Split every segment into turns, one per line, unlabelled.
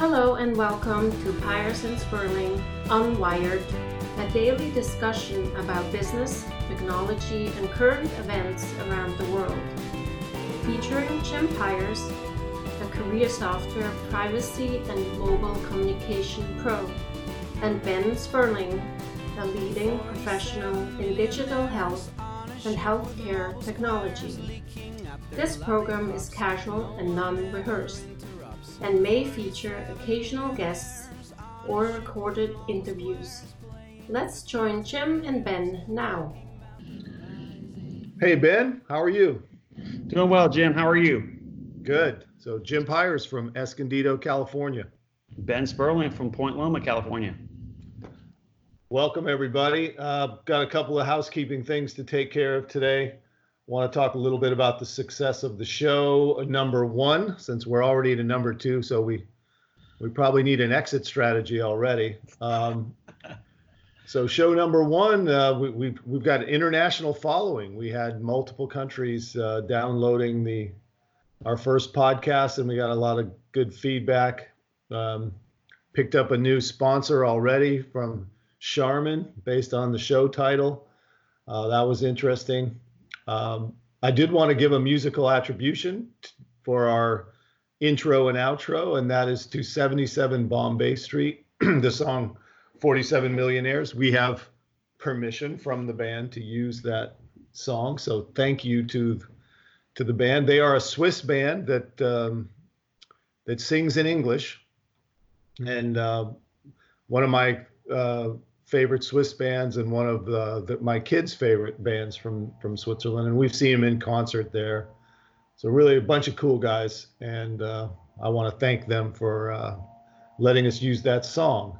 Hello and welcome to Pyers and Sperling Unwired, a daily discussion about business, technology, and current events around the world. Featuring Jim Pyers, a career software privacy and global communication pro, and Ben Sperling, a leading professional in digital health and healthcare technology. This program is casual and non rehearsed and may feature occasional guests or recorded interviews. Let's join Jim and Ben now.
Hey, Ben, how are you?
Doing well, Jim. How are you?
Good. So, Jim Pyers from Escondido, California.
Ben Sperling from Point Loma, California.
Welcome, everybody. Uh, got a couple of housekeeping things to take care of today. Want to talk a little bit about the success of the show, number one, since we're already to number two, so we we probably need an exit strategy already. Um, so, show number one, uh, we, we've we've got an international following. We had multiple countries uh, downloading the our first podcast, and we got a lot of good feedback. Um, picked up a new sponsor already from Charmin based on the show title. Uh, that was interesting. Um, I did want to give a musical attribution t- for our intro and outro, and that is to 77 Bombay Street, the song 47 Millionaires. We have permission from the band to use that song, so thank you to to the band. They are a Swiss band that um, that sings in English, and uh, one of my uh, favorite Swiss bands and one of the, the, my kids' favorite bands from from Switzerland, and we've seen them in concert there. So really a bunch of cool guys, and uh, I want to thank them for uh, letting us use that song.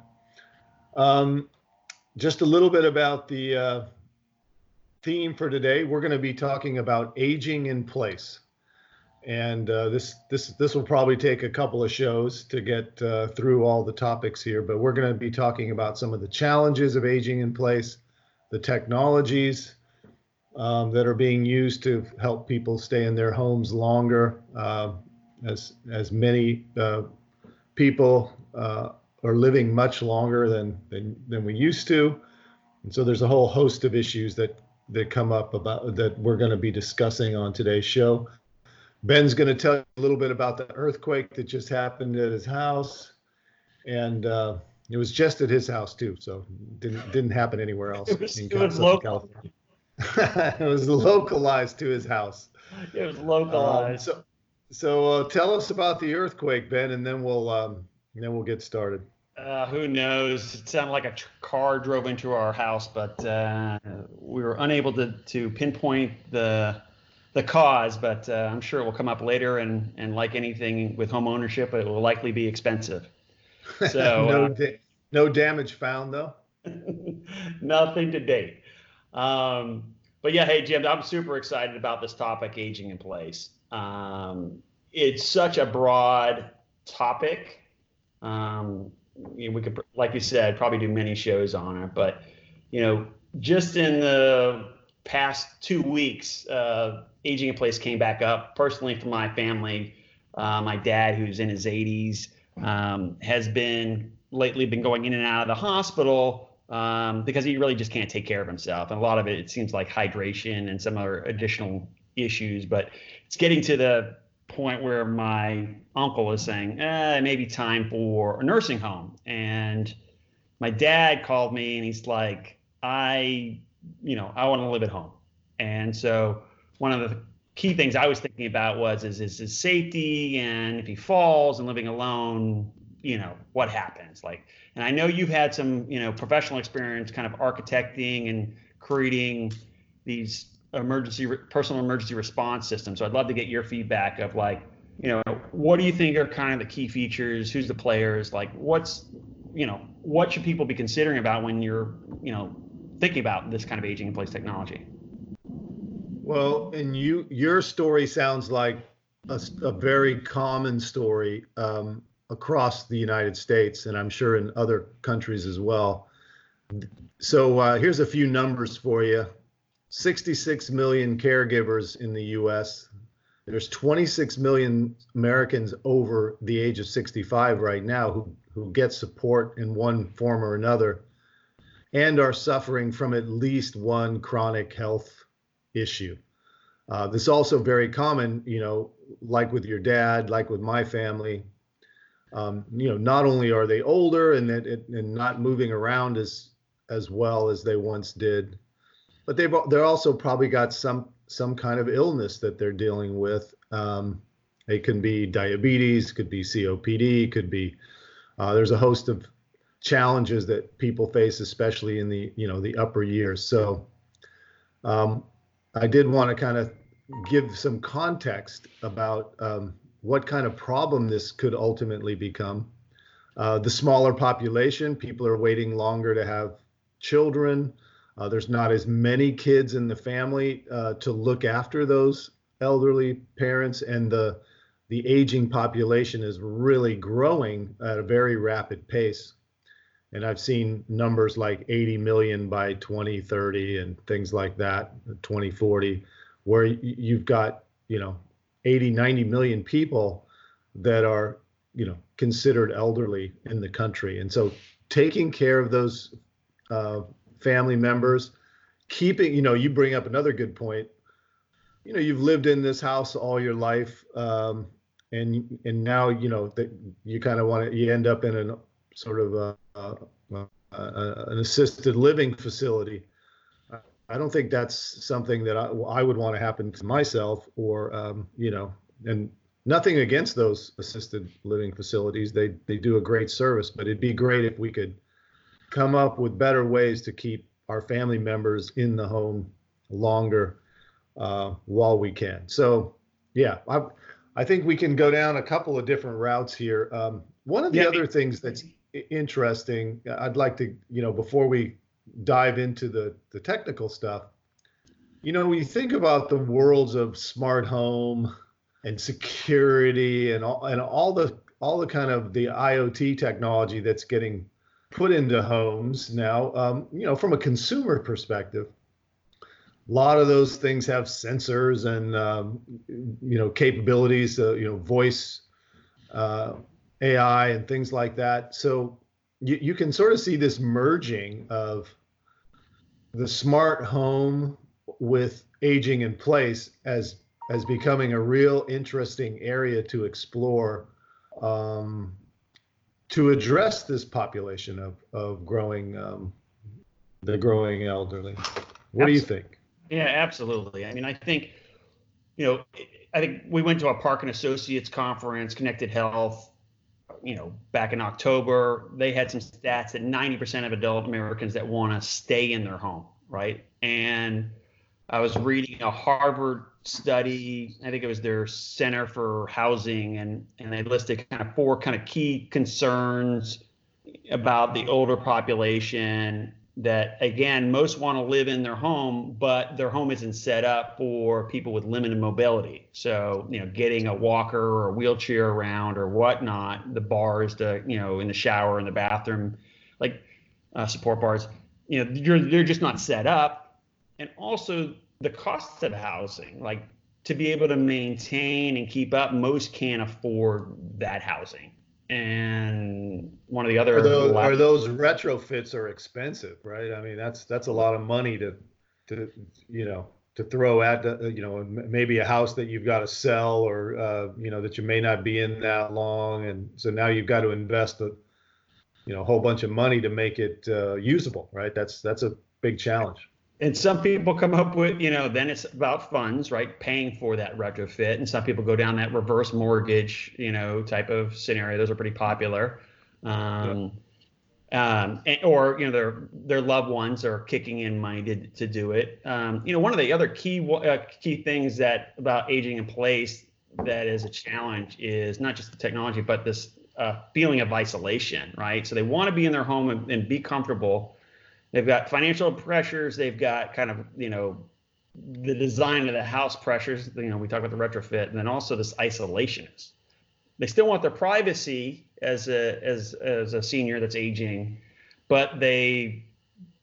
Um, just a little bit about the uh, theme for today. We're going to be talking about aging in place and uh, this this this will probably take a couple of shows to get uh, through all the topics here but we're going to be talking about some of the challenges of aging in place the technologies um, that are being used to help people stay in their homes longer uh, as as many uh, people uh, are living much longer than, than than we used to. And so there's a whole host of issues that that come up about that we're going to be discussing on today's show Ben's going to tell you a little bit about the earthquake that just happened at his house, and uh, it was just at his house too, so didn't didn't happen anywhere else
It was,
in
it was local.
California. it was localized to his house.
It was
Um,
localized.
so, so uh, tell us about the earthquake, Ben, and then we'll um, then we'll get started.
uh, who knows? It sounded like a tr- car drove into our house, but uh, we were unable to, to pinpoint the the cause. But uh, I'm sure it will come up later. And, and like anything with home ownership, it will likely be expensive. So,
no,
uh,
da- no damage found though.
Nothing to date. Um, but yeah, hey Jim, I'm super excited about this topic, aging in place. Um, it's such a broad topic. Um, you know, we could, like you said, probably do many shows on it. But you know, just in the past two weeks, uh, aging in place came back up. Personally, for my family, uh, my dad, who's in his 80s, um, has been lately been going in and out of the hospital um, because he really just can't take care of himself. And a lot of it, it seems like hydration and some other additional issues. But it's getting to the point where my uncle is saying, eh, it may be time for a nursing home. And my dad called me and he's like, I, you know, I want to live at home. And so one of the key things I was thinking about was is, is his safety and if he falls and living alone, you know, what happens? Like, and I know you've had some, you know, professional experience kind of architecting and creating these emergency personal emergency response systems. So I'd love to get your feedback of like, you know, what do you think are kind of the key features? Who's the players? Like, what's, you know, what should people be considering about when you're, you know, thinking about this kind of aging in place technology?
Well, and you your story sounds like a very common story um, across the United States, and I'm sure in other countries as well. So uh, here's a few numbers for you: 66 million caregivers in the U.S. there's 26 million Americans over the age of 65 right now who who get support in one form or another and are suffering from at least one chronic health issue. Uh, this is also very common, you know, like with your dad, like with my family. Um, you know, not only are they older and and not moving around as as well as they once did, but they've they're also probably got some some kind of illness that they're dealing with. Um, it can be diabetes, could be COPD, could be uh, there's a host of challenges that people face, especially in the you know the upper years. So um, I did want to kind of give some context about um, what kind of problem this could ultimately become. Uh, the smaller population, people are waiting longer to have children. Uh, there's not as many kids in the family uh, to look after those elderly parents, and the the aging population is really growing at a very rapid pace. And I've seen numbers like 80 million by 2030 and things like that, 2040, where you've got, you know, 80, 90 million people that are, you know, considered elderly in the country. And so taking care of those uh, family members, keeping, you know, you bring up another good point. You know, you've lived in this house all your life. Um, and and now you know that you kind of want to you end up in a sort of a, a, an assisted living facility. I don't think that's something that I, I would want to happen to myself or um, you know and nothing against those assisted living facilities they they do a great service but it'd be great if we could come up with better ways to keep our family members in the home longer uh, while we can so yeah I, I think we can go down a couple of different routes here. Um, one of the yeah, other things that's interesting, I'd like to, you know, before we dive into the the technical stuff, you know, when you think about the worlds of smart home and security and all and all the all the kind of the IoT technology that's getting put into homes now, um, you know, from a consumer perspective, a lot of those things have sensors and um, you know capabilities, uh, you know, voice uh, AI and things like that. So you, you can sort of see this merging of the smart home with aging in place as as becoming a real interesting area to explore um, to address this population of of growing um, the growing elderly. What Absolutely. do you think?
Yeah, absolutely. I mean, I think, you know, I think we went to a Park and Associates conference, Connected Health, you know, back in October. They had some stats that 90% of adult Americans that want to stay in their home, right? And I was reading a Harvard study. I think it was their Center for Housing, and and they listed kind of four kind of key concerns about the older population that again most want to live in their home but their home isn't set up for people with limited mobility. So you know getting a walker or a wheelchair around or whatnot the bars to you know in the shower in the bathroom like uh, support bars you know you're they're just not set up. And also the cost of housing like to be able to maintain and keep up most can't afford that housing and one of the other
are those, are those retrofits are expensive, right? I mean, that's that's a lot of money to to you know to throw at the, you know maybe a house that you've got to sell or uh, you know that you may not be in that long, and so now you've got to invest a you know a whole bunch of money to make it uh, usable, right? That's that's a big challenge
and some people come up with, you know, then it's about funds, right? Paying for that retrofit. And some people go down that reverse mortgage, you know, type of scenario. Those are pretty popular. Um, yeah. um, and, or, you know, their, their loved ones are kicking in money to, to do it. Um, you know, one of the other key, uh, key things that about aging in place that is a challenge is not just the technology, but this uh, feeling of isolation, right? So they want to be in their home and, and be comfortable They've got financial pressures. They've got kind of you know the design of the house pressures. You know, we talk about the retrofit, and then also this isolationist. They still want their privacy as a as as a senior that's aging, but they,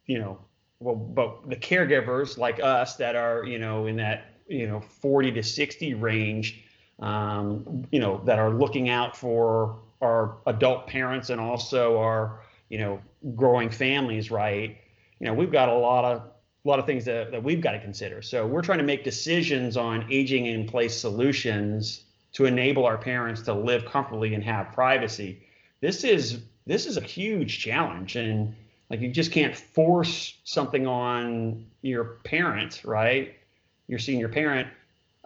you know, well, but the caregivers like us that are you know in that you know 40 to 60 range um, you know, that are looking out for our adult parents and also our, you know, growing families, right? You know, we've got a lot of a lot of things that, that we've got to consider. So we're trying to make decisions on aging in place solutions to enable our parents to live comfortably and have privacy. This is this is a huge challenge and like you just can't force something on your parent, right? Your senior parent,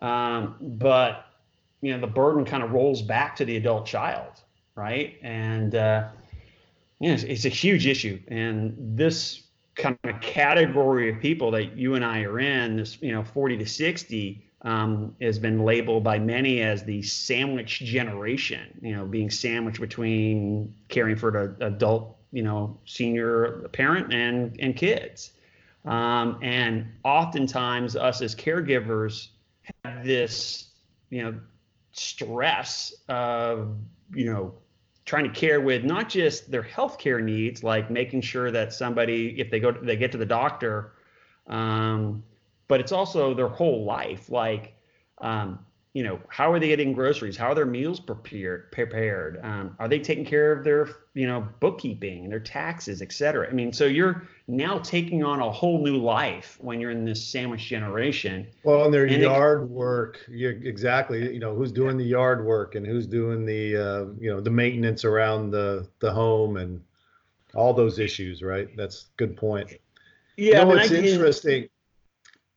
um, but you know the burden kind of rolls back to the adult child, right? And uh, yeah, it's, it's a huge issue. And this kind of category of people that you and I are in, this you know 40 to 60, um, has been labeled by many as the sandwich generation. You know, being sandwiched between caring for the adult you know senior parent and and kids um, and oftentimes us as caregivers have this you know stress of you know trying to care with not just their healthcare needs like making sure that somebody if they go they get to the doctor um, but it's also their whole life. Like um, you know, how are they getting groceries? How are their meals prepared? Prepared? Um, are they taking care of their, you know, bookkeeping, and their taxes, et cetera? I mean, so you're now taking on a whole new life when you're in this sandwich generation.
Well, and their and yard they, work, exactly. You know, who's doing the yard work and who's doing the, uh, you know, the maintenance around the the home and all those issues, right? That's good point. Yeah, you know, it's interesting.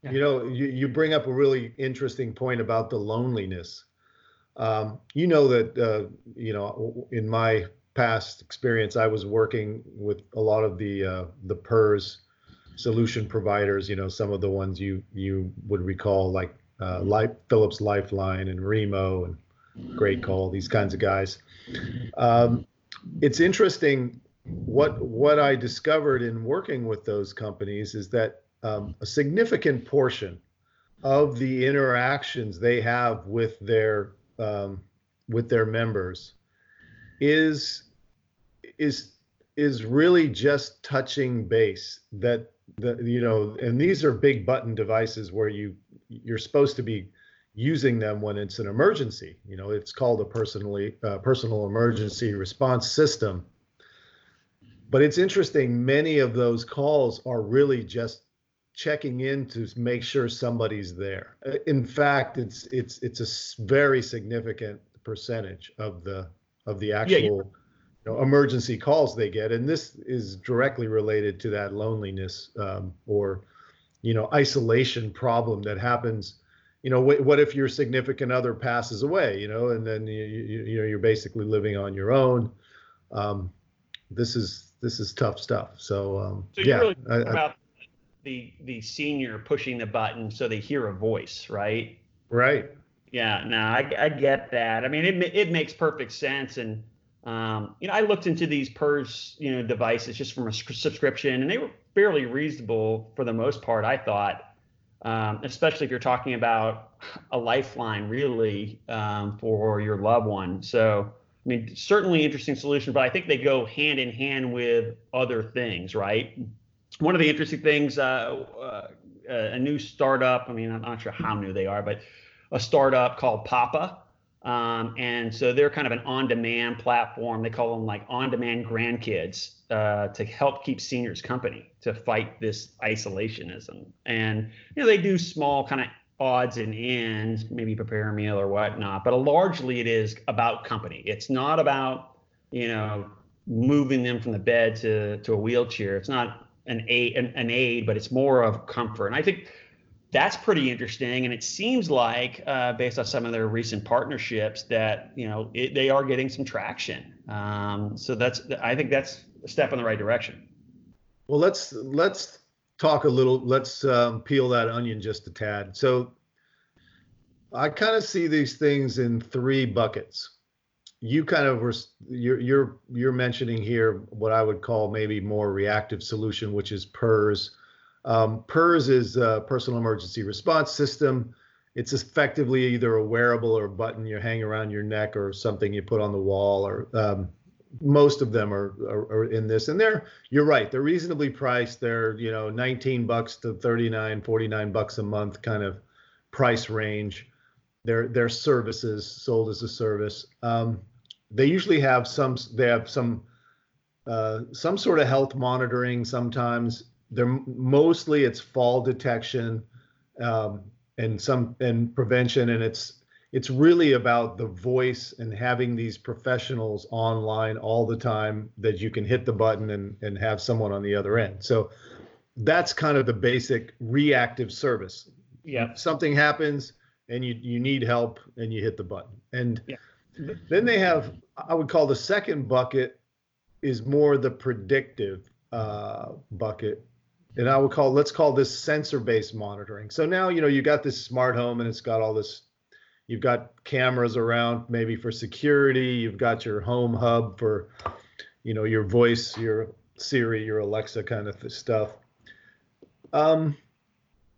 Yeah. You know, you, you bring up a really interesting point about the loneliness. Um, you know that, uh, you know, in my past experience, I was working with a lot of the uh, the PERS solution providers. You know, some of the ones you you would recall, like uh, Life, Philips Lifeline and Remo and GreatCall, these kinds of guys. Um, it's interesting what what I discovered in working with those companies is that um, a significant portion of the interactions they have with their um, with their members is is is really just touching base that the you know and these are big button devices where you you're supposed to be using them when it's an emergency. You know it's called a personally uh, personal emergency response system. But it's interesting many of those calls are really just checking in to make sure somebody's there. Uh, in fact, it's it's it's a very significant percentage of the of the actual yeah, you know, emergency calls they get, and this is directly related to that loneliness um, or you know isolation problem that happens. You know, what, what if your significant other passes away? You know, and then you you, you know you're basically living on your own. Um, this is this is tough stuff. So, um,
so yeah, really I, about the the senior pushing the button so they hear a voice, right?
Right.
Yeah. No, I, I get that. I mean, it it makes perfect sense, and um, you know, I looked into these PERS you know devices just from a subscription, and they were fairly reasonable for the most part. I thought, um, especially if you're talking about a lifeline, really um, for your loved one. So. I mean, certainly interesting solution, but I think they go hand in hand with other things, right? One of the interesting things, uh, uh, a new startup. I mean, I'm not sure how new they are, but a startup called Papa. Um, and so they're kind of an on-demand platform. They call them like on-demand grandkids uh, to help keep seniors company to fight this isolationism. And you know they do small kind of odds and ends, maybe prepare a meal or whatnot, but largely it is about company. It's not about you know moving them from the bed to to a wheelchair. It's not an aid, an, an aid, but it's more of comfort. And I think that's pretty interesting. And it seems like, uh, based on some of their recent partnerships, that you know it, they are getting some traction. Um, so that's I think that's a step in the right direction.
Well, let's let's talk a little. Let's um, peel that onion just a tad. So I kind of see these things in three buckets you kind of were you're you're you're mentioning here what I would call maybe more reactive solution, which is PERS. Um, PERS is a personal emergency response system. It's effectively either a wearable or a button you hang around your neck or something you put on the wall. Or um, most of them are, are, are in this, and they're you're right. They're reasonably priced. They're you know 19 bucks to 39, 49 bucks a month kind of price range. their their services sold as a service. Um, they usually have some they have some uh, some sort of health monitoring. Sometimes they're mostly it's fall detection um, and some and prevention, and it's it's really about the voice and having these professionals online all the time that you can hit the button and, and have someone on the other end. So that's kind of the basic reactive service.
Yeah.
Something happens and you, you need help and you hit the button. And
yeah.
then they have, I would call the second bucket is more the predictive uh, bucket. And I would call, let's call this sensor based monitoring. So now, you know, you got this smart home and it's got all this you've got cameras around maybe for security you've got your home hub for you know your voice your siri your alexa kind of stuff um,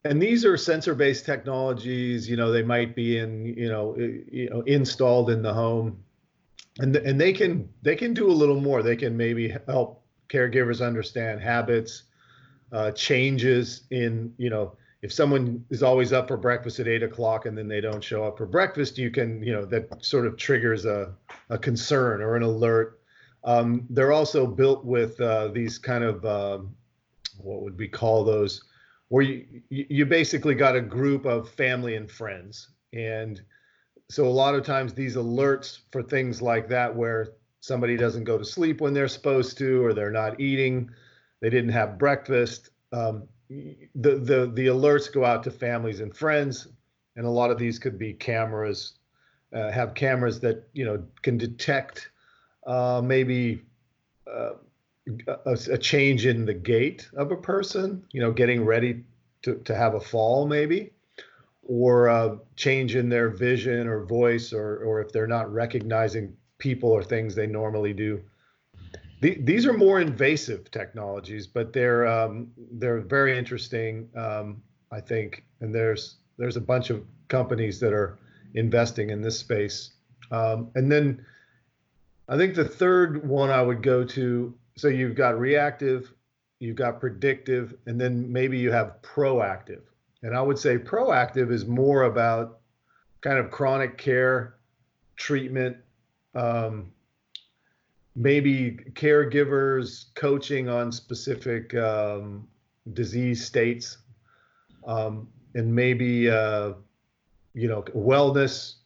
and these are sensor based technologies you know they might be in you know you know installed in the home and and they can they can do a little more they can maybe help caregivers understand habits uh, changes in you know if someone is always up for breakfast at eight o'clock and then they don't show up for breakfast, you can, you know, that sort of triggers a, a concern or an alert. Um, they're also built with uh, these kind of, uh, what would we call those, where you, you basically got a group of family and friends. And so a lot of times these alerts for things like that, where somebody doesn't go to sleep when they're supposed to, or they're not eating, they didn't have breakfast. Um, the the the alerts go out to families and friends, and a lot of these could be cameras, uh, have cameras that you know can detect uh, maybe uh, a, a, change in the gait of a person, you know, getting ready to to have a fall maybe, or a change in their vision or voice, or or if they're not recognizing people or things they normally do the, these are more invasive technologies, but they're um, they're very interesting, um, I think. And there's there's a bunch of companies that are investing in this space. Um, and then I think the third one I would go to. So you've got reactive, you've got predictive, and then maybe you have proactive. And I would say proactive is more about kind of chronic care, treatment, um, maybe caregivers coaching on specific um, disease states um, and maybe uh, you know wellness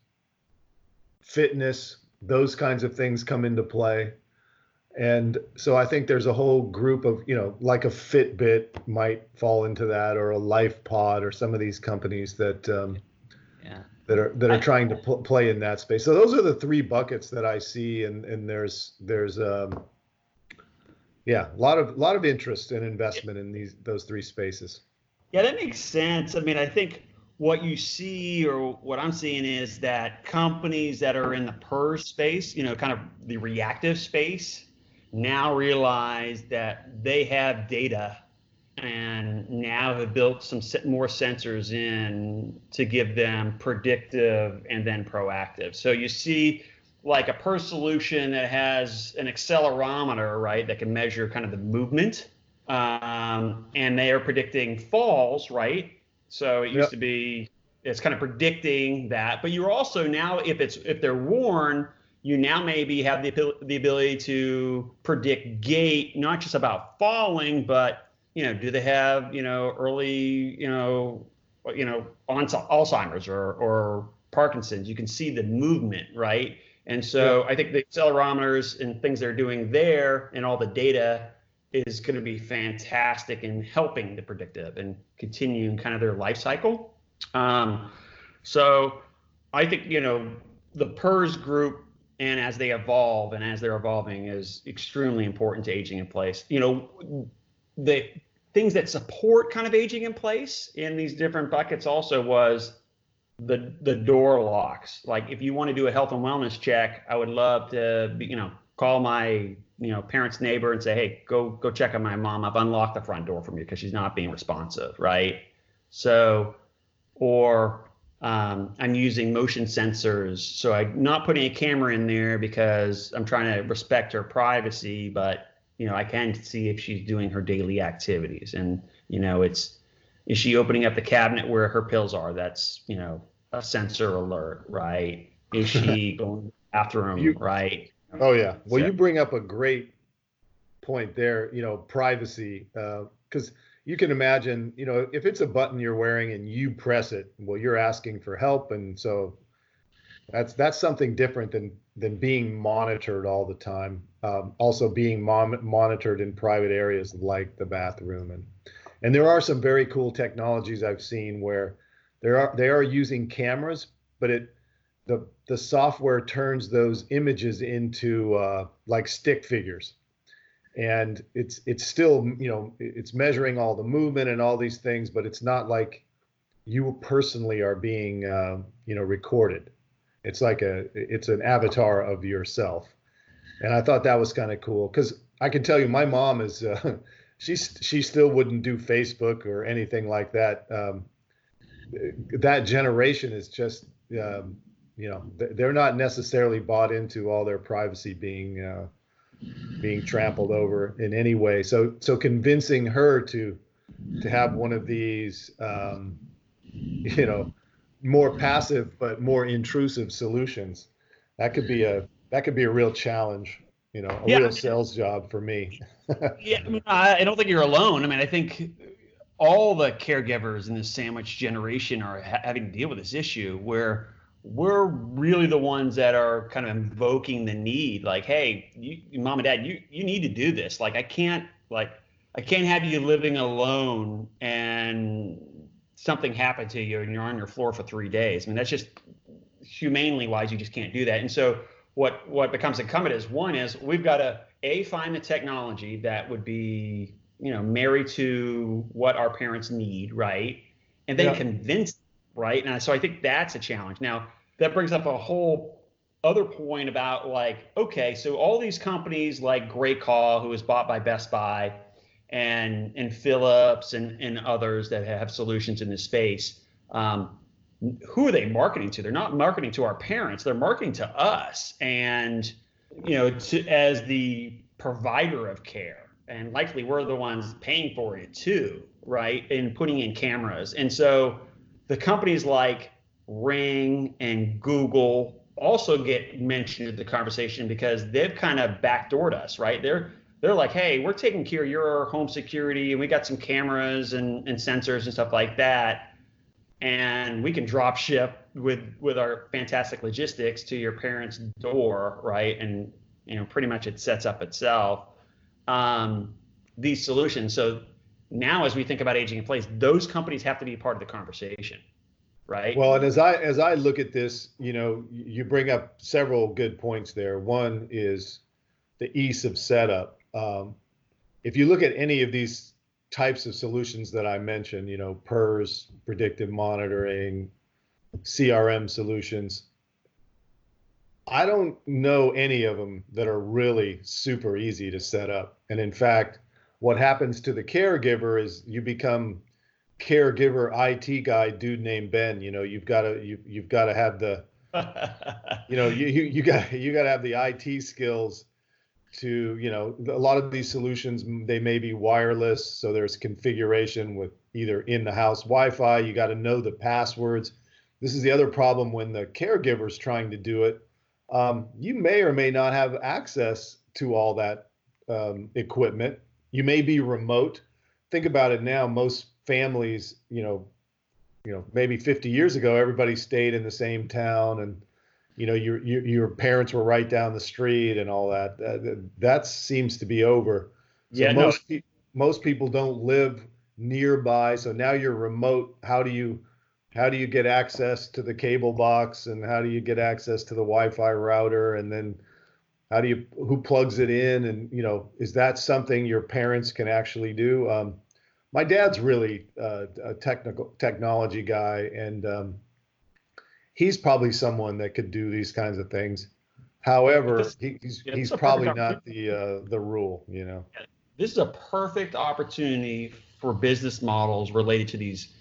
fitness those kinds of things come into play and so i think there's a whole group of you know like a fitbit might fall into that or a LifePod or some of these companies that um,
yeah
that are that are trying to pl- play in that space. So those are the three buckets that I see, and and there's there's um, yeah, a lot of a lot of interest and investment in these those three spaces.
Yeah, that makes sense. I mean, I think what you see or what I'm seeing is that companies that are in the PERS space, you know, kind of the reactive space, now realize that they have data and now have built some more sensors in to give them predictive and then proactive. So you see like a PERS solution that has an accelerometer, right, that can measure kind of the movement. Um, and they are predicting falls, right? So it used yep. to be it's kind of predicting that, but you're also now if it's if they're worn, you now maybe have the the ability to predict gait, not just about falling, but you know, do they have, you know, early, you know, you know, on Alzheimer's or, or Parkinson's? You can see the movement, right? And so yeah. I think the accelerometers and things they're doing there and all the data is going to be fantastic in helping the predictive and continuing kind of their life cycle. Um, so I think, you know, the PERS group and as they evolve and as they're evolving is extremely important to aging in place. You know, the things that support kind of aging in place in these different buckets also was the the door locks. Like if you want to do a health and wellness check, I would love to be, you know call my you know parents neighbor and say, hey, go go check on my mom. I've unlocked the front door for me because she's not being responsive, right? So, or um, I'm using motion sensors, so I'm not putting a camera in there because I'm trying to respect her privacy, but you know, I can see if she's doing her daily activities. And, you know, it's, is she opening up the cabinet where her pills are? That's, you know, a sensor alert, right? Is she going to the bathroom, you, right?
Oh yeah. Well, so, you bring up a great point there. You know, privacy, because uh, you can imagine, you know, if it's a button you're wearing and you press it, well, you're asking for help, and so that's that's something different than than being monitored all the time. Um, also being mon- monitored in private areas like the bathroom. And and there are some very cool technologies I've seen where there are they are using cameras, but it the the software turns those images into uh, like stick figures, and it's it's still you know it's measuring all the movement and all these things, but it's not like you personally are being uh, you know recorded. It's like a it's an avatar of yourself, and I thought that was kind of cool because I can tell you my mom is. Uh, she she still wouldn't do Facebook or anything like that. Um, that generation is just um, you know they're not necessarily bought into all their privacy being uh, being trampled over in any way. So so convincing her to to have one of these um, you know more passive but more intrusive solutions that could be a that could be a real challenge you know a yeah, real I mean, sales job for me
yeah, I mean, I don't think you're alone. I mean, I think all the caregivers in the sandwich generation are ha- having to deal with this issue where we're really the ones that are kind of invoking the need like hey you, mom and dad you you need to do this. Like i can't like i can't have you living alone and something happened to you and you're on your floor for three days. I mean that's just humanely wise you just can't do that. And so what what becomes incumbent is one is we've got to a find the technology that would be you know married to what our parents need right? And then yeah. convince right and so i think that's a challenge now that brings up a whole other point about like okay so all these companies like GreatCall who was bought by best buy and and philips and and others that have solutions in this space um, who are they marketing to they're not marketing to our parents they're marketing to us and you know, to, as the provider of care, and likely we're the ones paying for it too, right? And putting in cameras. And so the companies like Ring and Google also get mentioned in the conversation because they've kind of backdoored us, right? They're they're like, hey, we're taking care of your home security and we got some cameras and, and sensors and stuff like that. And we can drop ship with with our fantastic logistics to your parents' door, right? And you know, pretty much it sets up itself. Um, these solutions. So now, as we think about aging in place, those companies have to be part of the conversation, right?
Well, and as I as I look at this, you know, you bring up several good points there. One is the ease of setup. Um, if you look at any of these types of solutions that I mentioned, you know, PERS, predictive monitoring, CRM solutions. I don't know any of them that are really super easy to set up. And in fact, what happens to the caregiver is you become caregiver IT guy dude named Ben. You know, you've got to you you've got to have the you know you you, you got you got to have the IT skills to you know a lot of these solutions they may be wireless so there's configuration with either in the house wi-fi you got to know the passwords this is the other problem when the caregiver's trying to do it. Um, you may or may not have access to all that um, equipment. You may be remote. Think about it now. Most families, you know, you know, maybe 50 years ago, everybody stayed in the same town, and you know, your your, your parents were right down the street and all that. That, that seems to be over. So yeah, most no. pe- most people don't live nearby. So now you're remote. How do you how do you get access to the cable box and how do you get access to the wi-fi router and then how do you who plugs it in? And you know is that something your parents can actually do? Um, my dad's really uh, a technical technology guy and um, he's probably someone that could do these kinds of things. However this, he, he's, yeah, he's probably not the uh, the rule you know?
This is a perfect opportunity for business models related to these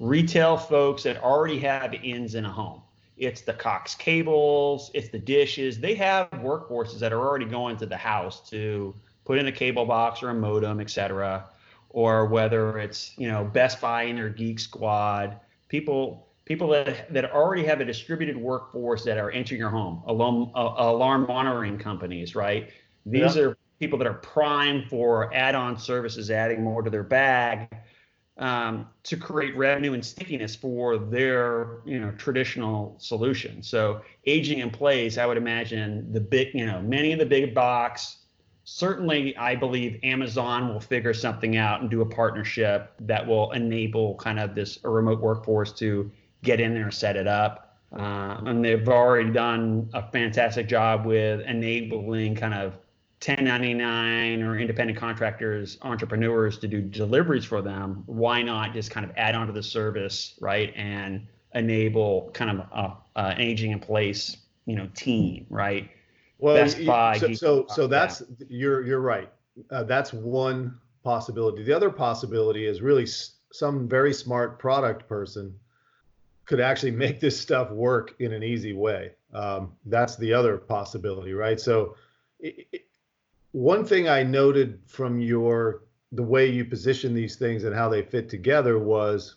retail folks that already have ins in a home. It's the Cox cables, it's the dishes. They have workforces that are already going to the house to put in a cable box or a modem, et cetera. Or whether it's, you know, Best Buy and their Geek Squad, people people that, that already have a distributed workforce that are entering your home, alarm, uh, alarm monitoring companies, right? These yeah. are people that are primed for add-on services, adding more to their bag um, to create revenue and stickiness for their you know traditional solution. So aging in place, I would imagine the big you know many of the big box. Certainly, I believe Amazon will figure something out and do a partnership that will enable kind of this a remote workforce to get in there and set it up. Uh, and they've already done a fantastic job with enabling kind of 1099 or independent contractors, entrepreneurs to do deliveries for them, why not just kind of add on to the service, right, and enable kind of a, an aging in place, you know, team, right?
Well, Best Buy. So, so, so that's you're you're right. Uh, that's one possibility. The other possibility is really some very smart product person could actually make this stuff work in an easy way. Um, that's the other possibility, right? So. It, one thing I noted from your the way you position these things and how they fit together was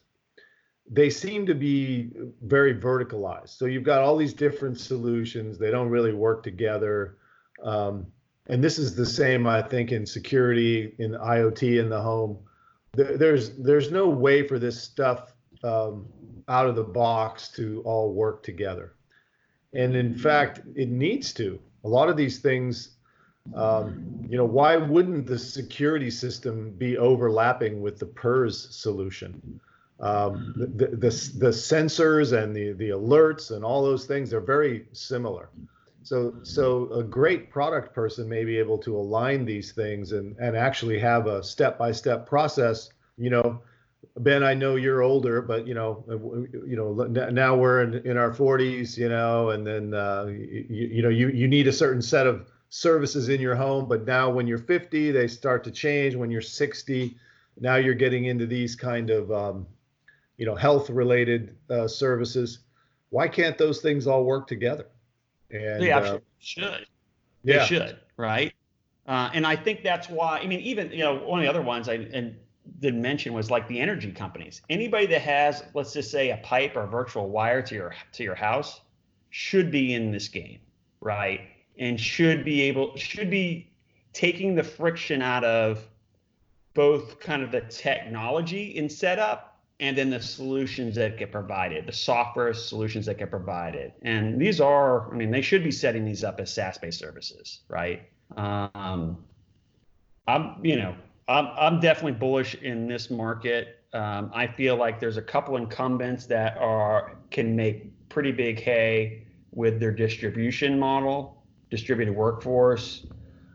they seem to be very verticalized. So you've got all these different solutions. They don't really work together. Um, and this is the same, I think, in security, in IoT in the home. There, there's there's no way for this stuff um, out of the box to all work together. And in fact, it needs to. A lot of these things um, you know, why wouldn't the security system be overlapping with the PERS solution? Um, the, the, the, sensors and the, the alerts and all those things are very similar. So, so a great product person may be able to align these things and, and actually have a step-by-step process. You know, Ben, I know you're older, but you know, you know, now we're in, in our 40s, you know, and then uh, you, you know, you you need a certain set of services in your home but now when you're 50 they start to change. When you're 60 now you're getting into these kind of um, you know health related uh, services. Why can't those things all work together?
And they absolutely uh, should. They yeah. should right? Uh, and i think that's why i mean even you know one of the other ones i and didn't mention was like the energy companies. Anybody that has let's just say a pipe or a virtual wire to your to your house should be in this game right and should be able should be taking the friction out of both kind of the technology in setup and then the solutions that get provided, the software solutions that get provided. And these are, I mean, they should be setting these up as SaaS-based services, right? Um, I'm, you know, I'm, I'm definitely bullish in this market. Um, I feel like there's a couple incumbents that are can make pretty big hay with their distribution model distributed workforce.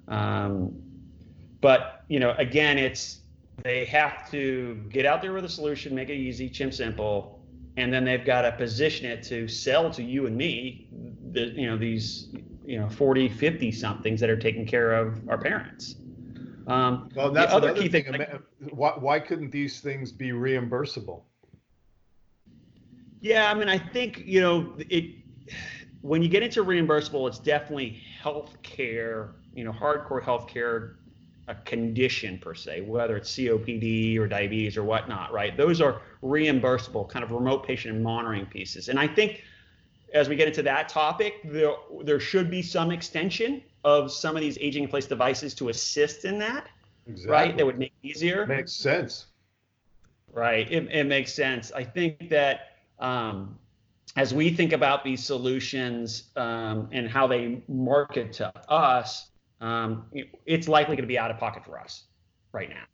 Um, but you know, again, it's they have to get out there with a solution, make it easy, chim simple, and then they've got to position it to sell to you and me. The, you know these you know 40, 50 somethings that are taking care of our parents.
Um, well, that's the other key thing. thing like, why, why couldn't these things be reimbursable?
Yeah, I mean, I think you know it when you get into reimbursable, it's definitely healthcare, you know, hardcore healthcare, a condition per se, whether it's COPD or diabetes or whatnot, right? Those are reimbursable, kind of remote patient monitoring pieces. And I think as we get into that topic, there, there should be some extension of some of these aging in place devices to assist in that, exactly. right? That would make it easier.
Makes sense.
Right. It, it makes sense. I think that um, as we think about these solutions um, and how they market to us, um, it's likely going to be out of pocket for us right now.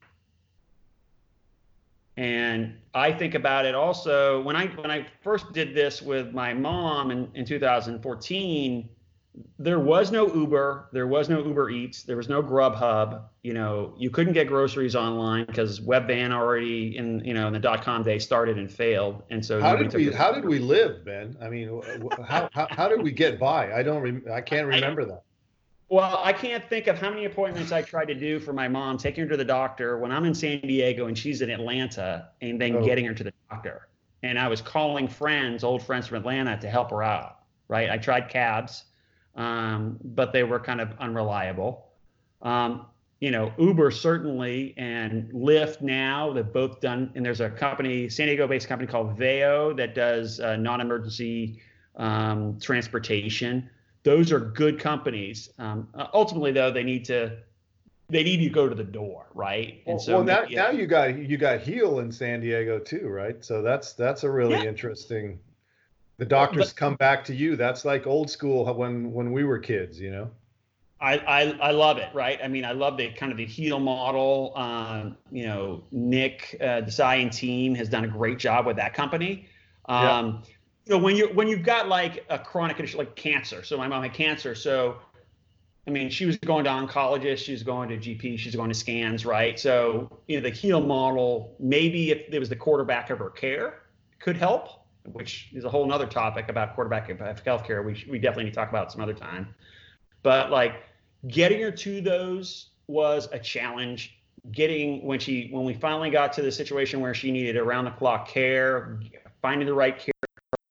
And I think about it also when I when I first did this with my mom in, in 2014 there was no Uber, there was no Uber Eats, there was no Grubhub. You know, you couldn't get groceries online because Webvan already in you know in the dot com day started and failed, and so
how did we how did we live, Ben? I mean, how, how, how did we get by? I don't rem- I can't remember I, that.
Well, I can't think of how many appointments I tried to do for my mom, taking her to the doctor when I'm in San Diego and she's in Atlanta, and then oh. getting her to the doctor. And I was calling friends, old friends from Atlanta, to help her out. Right? I tried cabs um, but they were kind of unreliable. Um, you know, Uber certainly and Lyft now, they've both done, and there's a company, San Diego based company called Veyo that does uh, non emergency um, transportation. Those are good companies. Um, uh, ultimately, though, they need to they need to go to the door, right?
And so well, now, yeah. now you got you got Heal in San Diego too, right? So that's that's a really yeah. interesting. The doctors but, come back to you. That's like old school when when we were kids, you know.
I, I, I love it, right? I mean, I love the kind of the Heal model. Um, you know, Nick uh, Desai and team has done a great job with that company. Um, yeah. You know, when you when you've got like a chronic condition like cancer. So my mom had cancer. So, I mean, she was going to oncologist, she was going to GP, she's going to scans, right? So, you know, the Heal model, maybe if it was the quarterback of her care, could help, which is a whole other topic about quarterback healthcare. We we definitely need to talk about some other time. But like getting her to those was a challenge getting when she when we finally got to the situation where she needed around the clock care finding the right care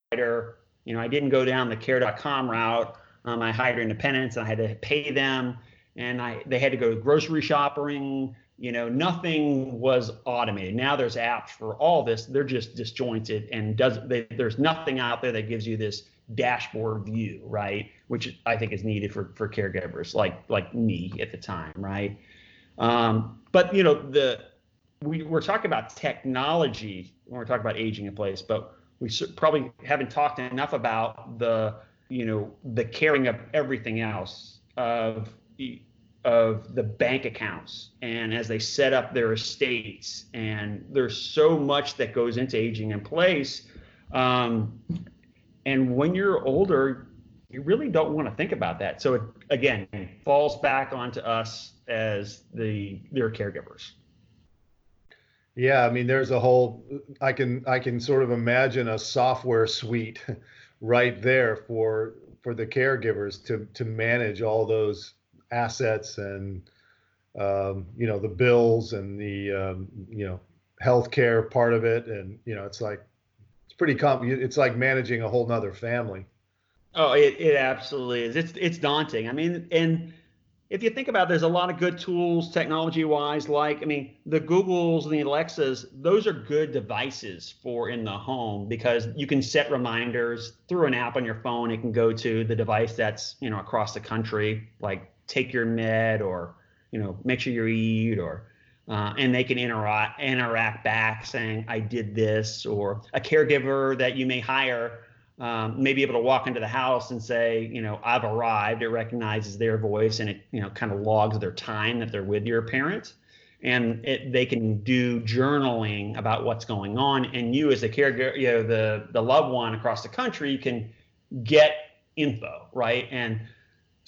provider you know i didn't go down the care.com route um, i hired independents and i had to pay them and i they had to go grocery shopping you know nothing was automated now there's apps for all this they're just disjointed and does they, there's nothing out there that gives you this dashboard view, right? Which I think is needed for for caregivers like like me at the time, right? Um, but you know the we, we're talking about technology when we're talking about aging in place, but we probably haven't talked enough about the you know the caring of everything else of of the bank accounts and as they set up their estates and there's so much that goes into aging in place um, and when you're older, you really don't want to think about that. So it, again, falls back onto us as the their caregivers.
Yeah, I mean, there's a whole. I can I can sort of imagine a software suite right there for for the caregivers to to manage all those assets and um, you know the bills and the um, you know healthcare part of it, and you know it's like it's pretty comp. It's like managing a whole nother family.
Oh, it, it absolutely is. It's it's daunting. I mean, and if you think about, it, there's a lot of good tools technology wise. Like, I mean, the Googles and the Alexas, those are good devices for in the home because you can set reminders through an app on your phone. It can go to the device that's you know across the country, like take your med or you know make sure you eat or uh, and they can interact interact back saying I did this or a caregiver that you may hire um, may be able to walk into the house and say you know I've arrived it recognizes their voice and it you know kind of logs their time that they're with your parent. And it, they can do journaling about what's going on and you as the caregiver you know the the loved one across the country can get info right? And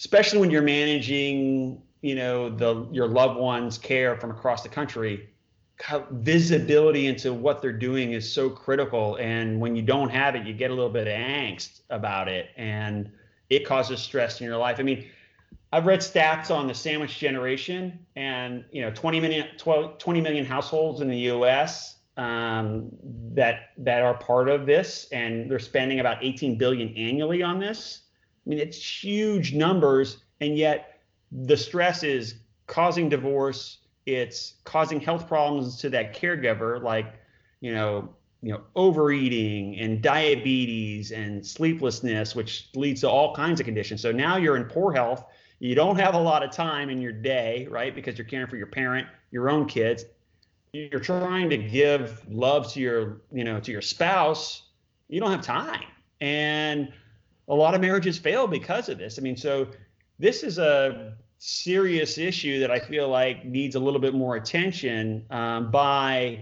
especially when you're managing you know the your loved ones care from across the country visibility into what they're doing is so critical. And when you don't have it you get a little bit of angst about it and it causes stress in your life. I mean i've read stats on the sandwich generation and you know 20 million 12, 20 million households in the us um, that that are part of this and they're spending about 18 billion annually on this i mean it's huge numbers and yet the stress is causing divorce it's causing health problems to that caregiver like you know you know overeating and diabetes and sleeplessness which leads to all kinds of conditions. So now you're in poor health. You don't have a lot of time in your day right because you're caring for your parent your own kids. You're trying to give love to your you know to your spouse. You don't have time. And a lot of marriages fail because of this i mean so this is a serious issue that I feel like needs a little bit more attention um, by,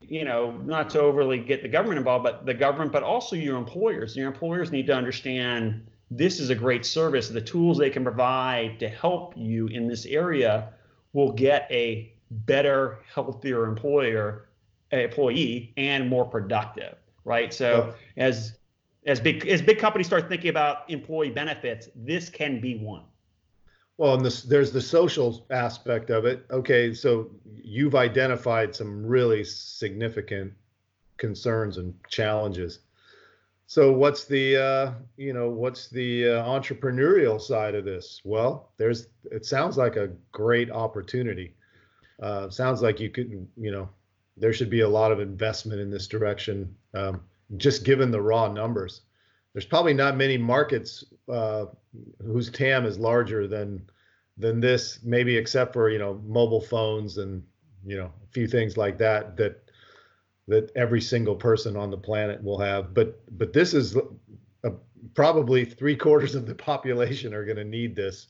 you know, not to overly get the government involved, but the government, but also your employers. Your employers need to understand this is a great service. The tools they can provide to help you in this area will get a better, healthier employer, employee, and more productive. Right. So as as big as big companies start thinking about employee benefits, this can be one.
Well, and this, there's the social aspect of it. Okay, so you've identified some really significant concerns and challenges. So what's the uh, you know what's the uh, entrepreneurial side of this? Well, there's it sounds like a great opportunity. Uh, sounds like you could you know there should be a lot of investment in this direction. Um, just given the raw numbers, there's probably not many markets uh, whose TAM is larger than than this. Maybe except for you know mobile phones and you know a few things like that that that every single person on the planet will have. But but this is a, probably three quarters of the population are going to need this.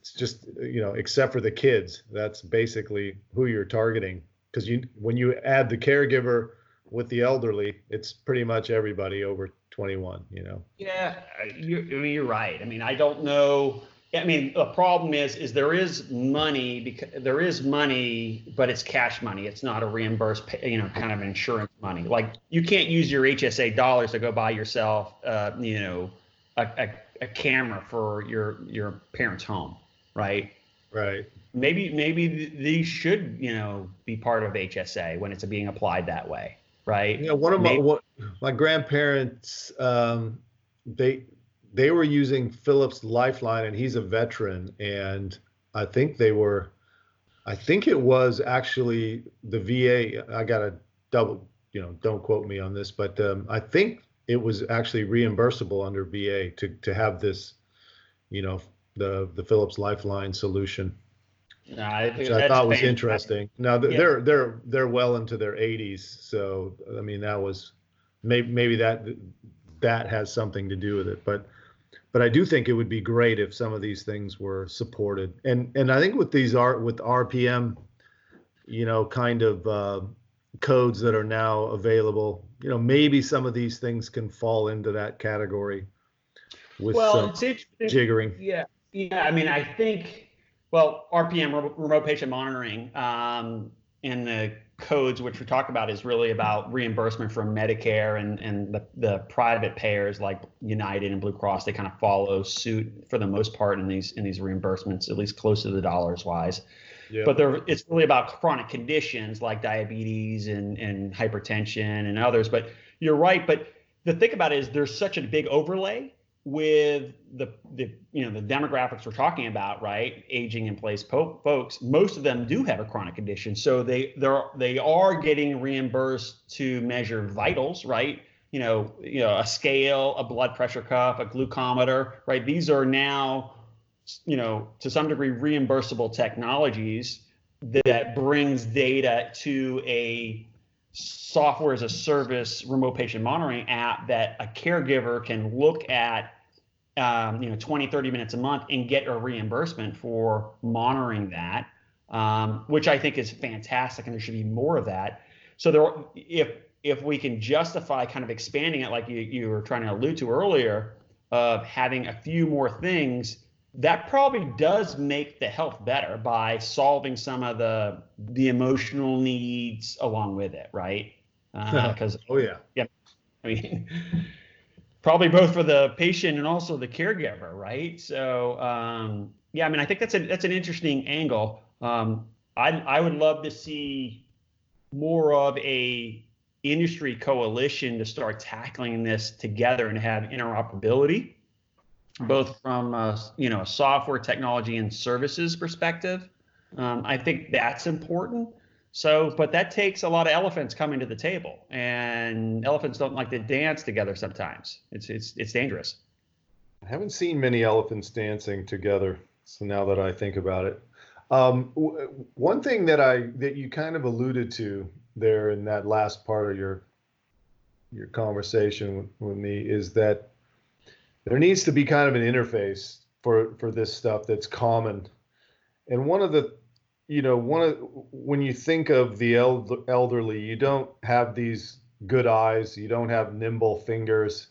It's just you know except for the kids. That's basically who you're targeting because you when you add the caregiver with the elderly, it's pretty much everybody over 21. You know.
Yeah, you, I mean you're right. I mean I don't know I mean, the problem is, is there is money because there is money, but it's cash money. It's not a reimbursed, you know, kind of insurance money. Like you can't use your HSA dollars to go buy yourself, uh, you know, a, a, a camera for your your parents' home, right?
Right.
Maybe maybe these should, you know, be part of HSA when it's being applied that way, right?
Yeah. One of my what, my grandparents, um, they they were using Philips Lifeline, and he's a veteran, and I think they were, I think it was actually the VA. I got to double, you know, don't quote me on this, but um, I think it was actually reimbursable under VA to to have this, you know, the the Philips Lifeline solution.
No, I
which I thought was interesting. Now yeah. they're they're they're well into their 80s, so I mean that was maybe maybe that that has something to do with it, but but I do think it would be great if some of these things were supported. And and I think with these art with RPM, you know, kind of uh, codes that are now available, you know, maybe some of these things can fall into that category with well, some jiggering.
Yeah, yeah. I mean, I think well, RPM remote patient monitoring um, in the codes, which we talk about, is really about reimbursement from Medicare and, and the, the private payers like United and Blue Cross. They kind of follow suit for the most part in these in these reimbursements, at least close to the dollars wise. Yeah. But there, it's really about chronic conditions like diabetes and, and hypertension and others. But you're right. But the thing about it is there's such a big overlay with the the you know the demographics we're talking about, right? Aging in place po- folks, most of them do have a chronic condition, so they they're they are getting reimbursed to measure vitals, right? You know, you know, a scale, a blood pressure cuff, a glucometer, right? These are now, you know, to some degree reimbursable technologies that brings data to a software as a service remote patient monitoring app that a caregiver can look at um, you know 20 30 minutes a month and get a reimbursement for monitoring that um, which i think is fantastic and there should be more of that. So there if if we can justify kind of expanding it like you, you were trying to allude to earlier of having a few more things that probably does make the health better by solving some of the the emotional needs along with it, right?
Because uh, oh yeah,
yeah. I mean, probably both for the patient and also the caregiver, right? So um, yeah, I mean, I think that's a that's an interesting angle. Um, I I would love to see more of a industry coalition to start tackling this together and have interoperability both from a, you know a software technology and services perspective. Um, I think that's important. So, but that takes a lot of elephants coming to the table, and elephants don't like to dance together sometimes. It's it's it's dangerous.
I haven't seen many elephants dancing together. So now that I think about it, um, w- one thing that I that you kind of alluded to there in that last part of your your conversation with, with me is that there needs to be kind of an interface for for this stuff that's common. And one of the you know one of when you think of the elderly you don't have these good eyes you don't have nimble fingers.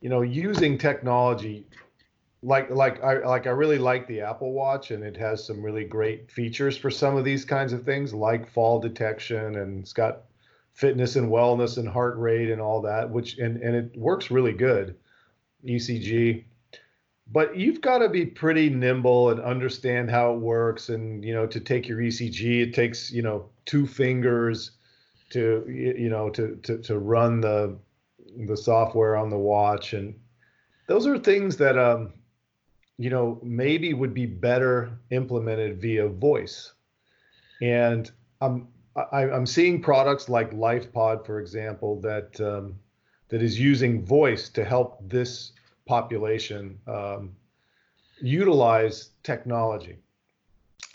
You know using technology like like I like I really like the Apple Watch and it has some really great features for some of these kinds of things like fall detection and it's got fitness and wellness and heart rate and all that which and and it works really good ECG. But you've got to be pretty nimble and understand how it works. And you know, to take your ECG, it takes you know two fingers to you know to to to run the the software on the watch, and those are things that um, you know maybe would be better implemented via voice. And I'm I, am i am seeing products like LifePod, for example, that um, that is using voice to help this population um, utilize technology.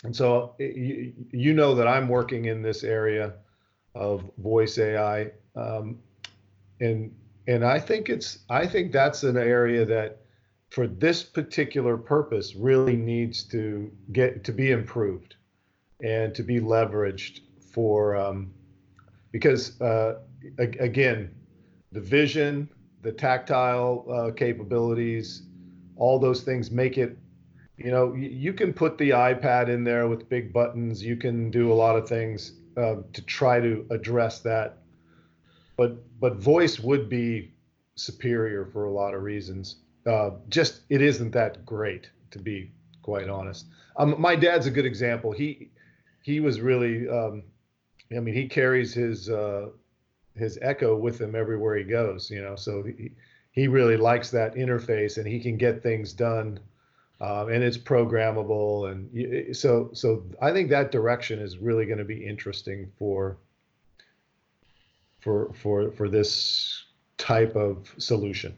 And so you, you, know that I'm working in this area of voice AI, um, and and I think it's I think that's an area that for this particular purpose really needs to get to be improved and to be leveraged for um, because uh, again the vision the tactile uh, capabilities all those things make it you know you can put the ipad in there with big buttons. You can do a lot of things uh, to try to address that. But but voice would be superior for a lot of reasons. Uh, just it isn't that great to be quite honest. Um, my dad's a good example. He he was really um, i mean he carries his uh, his echo with him everywhere he goes you know so he, he really likes that interface and he can get things done um, and it's programmable and so so i think that direction is really going to be interesting for for for for this type of solution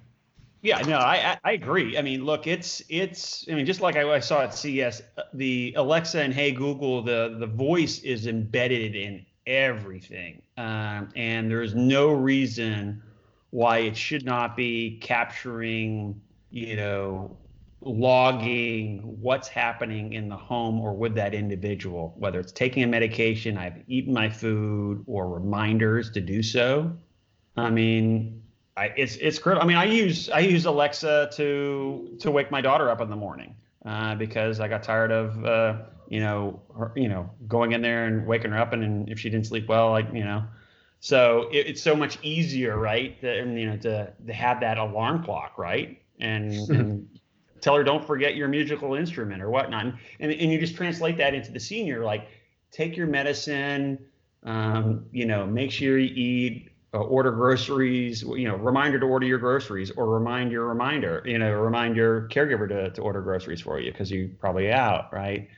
yeah, no, I, I agree. I mean, look, it's it's. I mean, just like I, I saw at CES, the Alexa and Hey Google, the the voice is embedded in everything, um, and there's no reason why it should not be capturing, you know, logging what's happening in the home or with that individual, whether it's taking a medication, I've eaten my food, or reminders to do so. I mean, I, it's it's critical. I mean, I use I use Alexa to to wake my daughter up in the morning uh, because I got tired of uh, you know her, you know going in there and waking her up, and, and if she didn't sleep well, like you know, so it, it's so much easier, right? To, you know, to to have that alarm clock, right? And, and tell her don't forget your musical instrument or whatnot, and, and and you just translate that into the senior, like take your medicine, um, you know, make sure you eat uh, order groceries, you know, reminder to order your groceries or remind your reminder, you know, remind your caregiver to, to order groceries for you because you're probably out, right?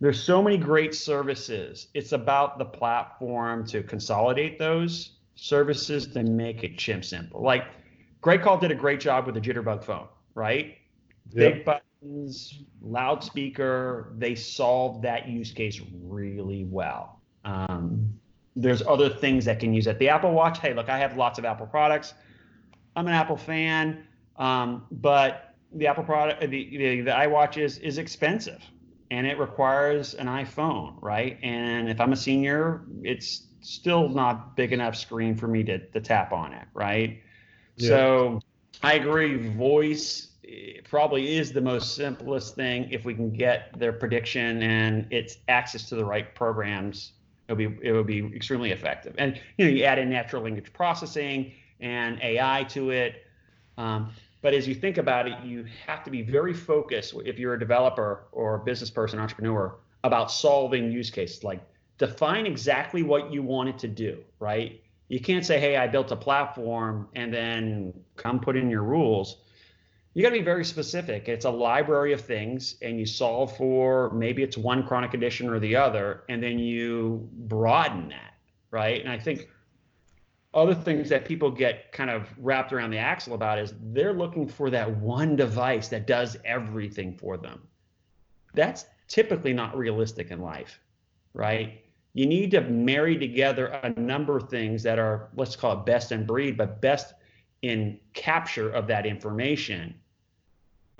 There's so many great services. It's about the platform to consolidate those services to make it chimp simple. Like GreatCall did a great job with the Jitterbug phone, right? Yep. Big buttons, loudspeaker, they solved that use case really well. Um, there's other things that can use it. The Apple Watch, hey, look, I have lots of Apple products. I'm an Apple fan, um, but the Apple product, the, the, the iWatch is is expensive, and it requires an iPhone, right? And if I'm a senior, it's still not big enough screen for me to to tap on it, right? Yeah. So I agree. Voice eh, probably is the most simplest thing if we can get their prediction and its access to the right programs it'll be it will be extremely effective. And you know, you add in natural language processing and AI to it. Um, but as you think about it, you have to be very focused if you're a developer or a business person, entrepreneur, about solving use cases. Like define exactly what you want it to do, right? You can't say, hey, I built a platform and then come put in your rules you got to be very specific. It's a library of things, and you solve for maybe it's one chronic condition or the other, and then you broaden that, right? And I think other things that people get kind of wrapped around the axle about is they're looking for that one device that does everything for them. That's typically not realistic in life, right? You need to marry together a number of things that are, let's call it best in breed, but best in capture of that information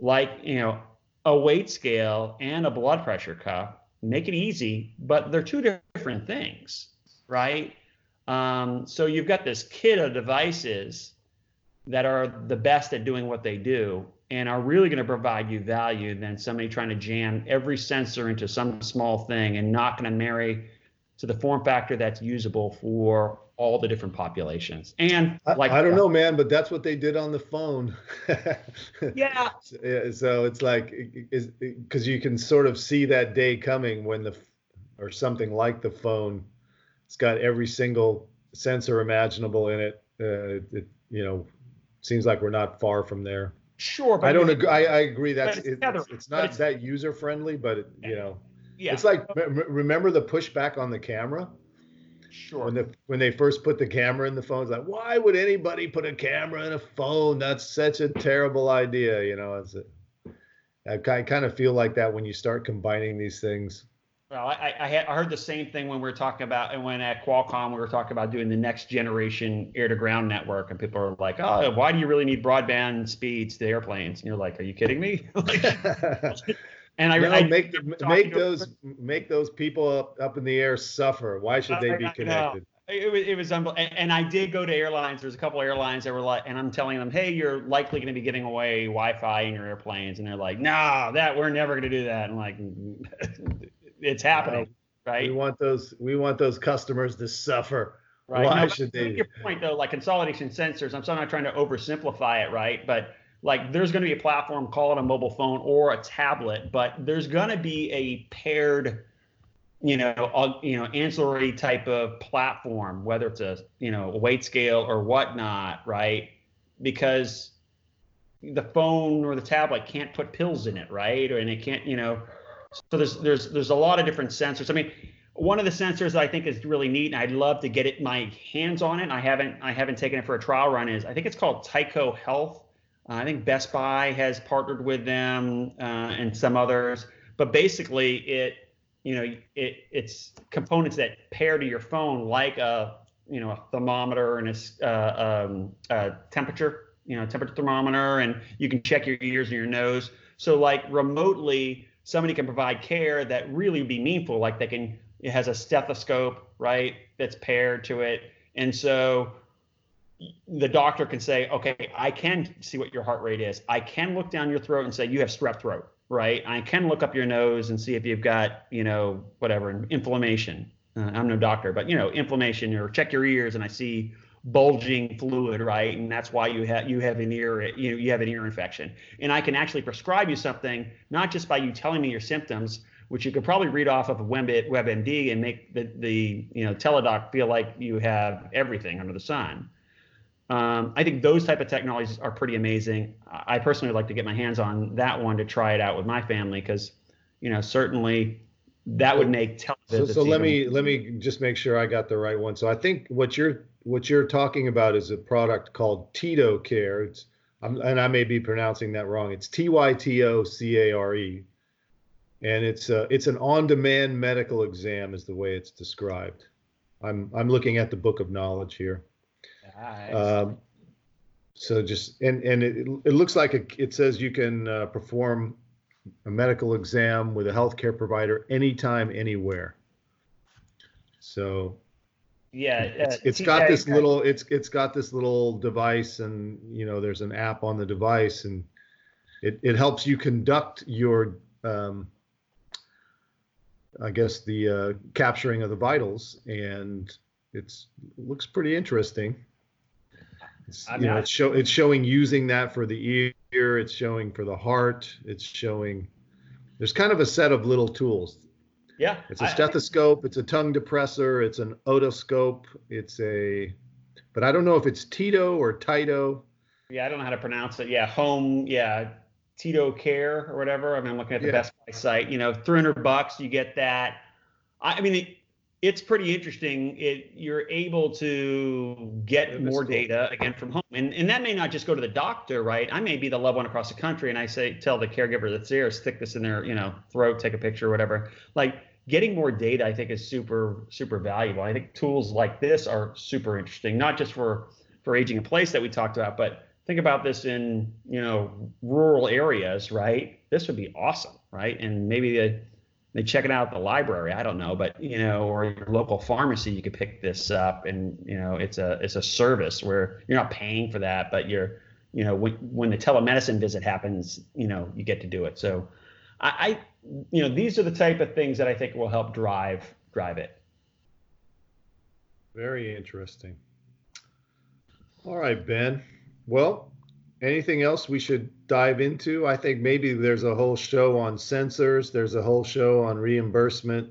like you know a weight scale and a blood pressure cuff make it easy but they're two different things right um, so you've got this kit of devices that are the best at doing what they do and are really going to provide you value than somebody trying to jam every sensor into some small thing and not going to marry to the form factor that's usable for all the different populations. And
like I, I don't know, man, but that's what they did on the phone.
yeah.
So, so it's like is because you can sort of see that day coming when the or something like the phone. It's got every single sensor imaginable in it. Uh, it you know, seems like we're not far from there.
Sure,
I don't agree. I, I agree that
it's
it, it's, not
it's-
that user friendly, but it, you know,
yeah,
it's like re- re- remember the pushback on the camera
sure.
when the when they first put the camera in the phone. It's like, why would anybody put a camera in a phone? That's such a terrible idea. You know, it's. A, I kind of feel like that when you start combining these things.
Well, I, I, had, I heard the same thing when we were talking about, and when at Qualcomm we were talking about doing the next generation air to ground network, and people are like, "Oh, why do you really need broadband speeds to airplanes?" And you're like, "Are you kidding me?" Like, and I,
no,
I
make make those make those people up, up in the air suffer. Why should they be connected?
It was, it was unbel- and, and I did go to airlines. There's a couple airlines that were like, and I'm telling them, hey, you're likely going to be giving away Wi-Fi in your airplanes, and they're like, no, that we're never going to do that. And like, it's happening, right?
We want those we want those customers to suffer.
Right.
Why
No,
should they?
Your point though, like consolidation sensors. I'm not trying to oversimplify it, right? But like, there's going to be a platform, call it a mobile phone or a tablet, but there's going to be a paired, you know, you know, ancillary type of platform, whether it's a you know a weight scale or whatnot, right? Because the phone or the tablet can't put pills in it, right? Or and it can't, you know. So there's there's there's a lot of different sensors. I mean, one of the sensors that I think is really neat, and I'd love to get it my hands on it. I haven't I haven't taken it for a trial run. Is I think it's called Tyco Health. Uh, I think Best Buy has partnered with them uh, and some others. But basically, it you know it it's components that pair to your phone like a you know a thermometer and a, uh, um, uh, temperature you know temperature thermometer, and you can check your ears and your nose. So like remotely, somebody can provide care that really would be meaningful. Like they can it has a stethoscope right that's paired to it, and so the doctor can say, okay, I can see what your heart rate is. I can look down your throat and say you have strep throat, right? I can look up your nose and see if you've got, you know, whatever inflammation. Uh, I'm no doctor, but you know, inflammation or check your ears and I see bulging fluid, right? And that's why you have you have an ear you know you have an ear infection. And I can actually prescribe you something not just by you telling me your symptoms, which you could probably read off of a Web, WebMD and make the the you know teledoc feel like you have everything under the sun. Um, I think those type of technologies are pretty amazing. I personally would like to get my hands on that one to try it out with my family because, you know, certainly that would make
So, so let
even-
me let me just make sure I got the right one. So I think what you're what you're talking about is a product called TytoCare. It's I'm, and I may be pronouncing that wrong. It's T Y T O C A R E, and it's uh, it's an on-demand medical exam, is the way it's described. I'm I'm looking at the book of knowledge here.
Nice.
Um, so just and and it, it looks like it, it says you can uh, perform a medical exam with a healthcare provider anytime, anywhere. So
yeah,
it's,
uh,
it's got this little it's it's got this little device, and you know there's an app on the device, and it it helps you conduct your um, I guess the uh, capturing of the vitals, and it's looks pretty interesting. It's,
I
you
mean,
know,
I-
it's show it's showing using that for the ear. It's showing for the heart. It's showing. There's kind of a set of little tools.
Yeah,
It's a stethoscope. It's a tongue depressor. It's an otoscope. It's a, but I don't know if it's Tito or Tito.
yeah, I don't know how to pronounce it. Yeah, home. Yeah, TytoCare or whatever. I mean, I'm looking at the
Yeah.
Best Buy site. You know, 300 bucks, you get that. I, I mean, it, it's pretty interesting. It you're able to get
Yeah,
more
cool.
data again from home, and and that may not just go to the doctor, right? I may be the loved one across the country, and I say tell the caregiver that's there, stick this in their you know throat, take a picture, or whatever. Like getting more data, I think is super super valuable. I think tools like this are super interesting, not just for for aging in place that we talked about, but think about this in you know rural areas, right? This would be awesome, right? And maybe they they check it out at the library. I don't know, but you know, or your local pharmacy, you could pick this up, and you know, it's a it's a service where you're not paying for that, but you're you know when when the telemedicine visit happens, you know, you get to do it. So, I, I you know these are the type of things that I think will help drive drive it.
Very interesting. All right, Ben. Well, anything else we should dive into? I think maybe there's a whole show on sensors. There's a whole show on reimbursement.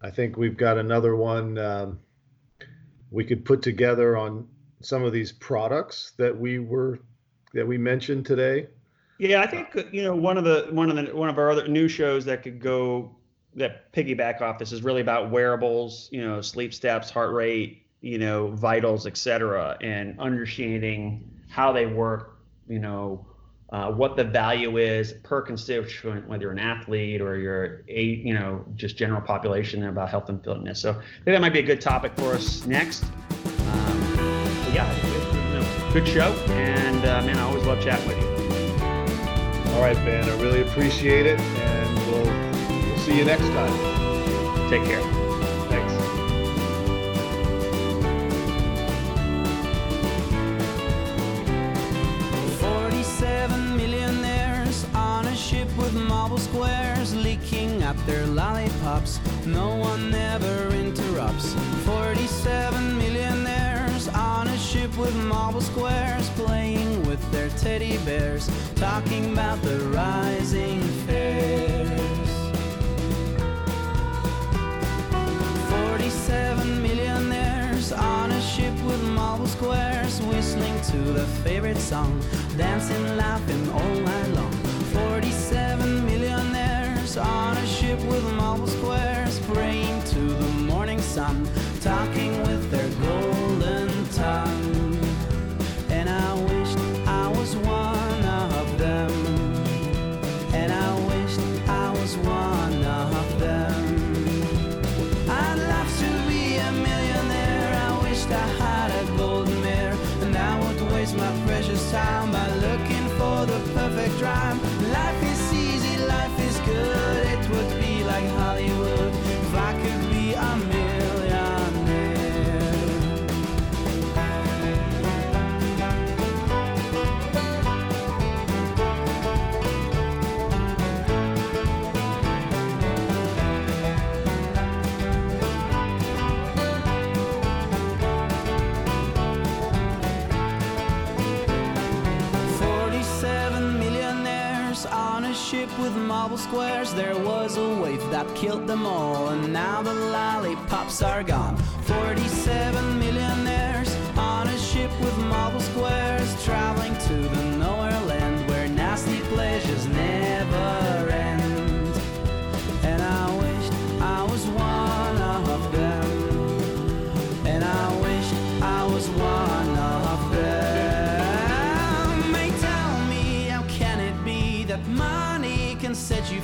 I think we've got another one um, we could put together on some of these products that we were that we mentioned today?
Yeah, I think you know one of the one of the one of our other new shows that could go that piggyback off this is really about wearables, you know, sleep steps, heart rate, you know, vitals, etc., and understanding how they work, you know, uh, what the value is per constituent, whether you're an athlete or you're a, you know, just general population about health and fitness. So I think that might be a good topic for us next. Um, yeah, you know, good show, and uh, man, I always love chatting with you.
All right, Ben, I really appreciate it, and we'll we'll see you next time.
Take care.
Thanks.
Forty-seven millionaires on a ship with marble squares leaking out their lollipops. No one ever interrupts. Forty-seven millionaires on a ship with marble squares playing with their teddy bears, talking about the rising fares. 47 millionaires on a ship with marble squares, whistling to their favorite song, dancing, laughing all night long. 47 millionaires on a ship with marble squares, praying to the morning sun, talking with their golden with marble squares. There was a wave that killed them all, and now the lollipops are gone. Forty-seven millionaires on a ship with marble squares, traveling to the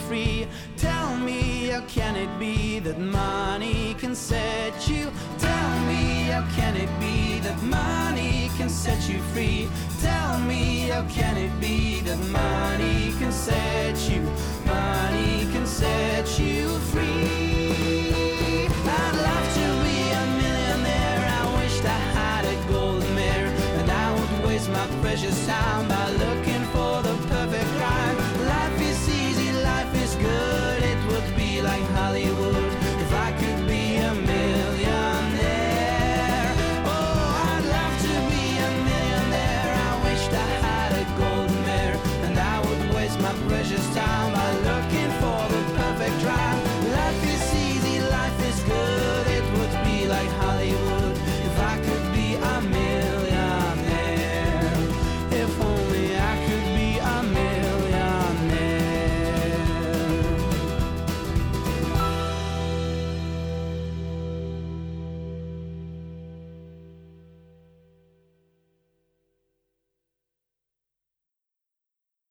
free. Tell me, how can it be that money can set you? Tell me, how can it be that money can set you free? Tell me, how can it be that money can set you? Money can set you free. I'd love to be a millionaire. I wished I had a gold mirror, and I would waste my precious time by looking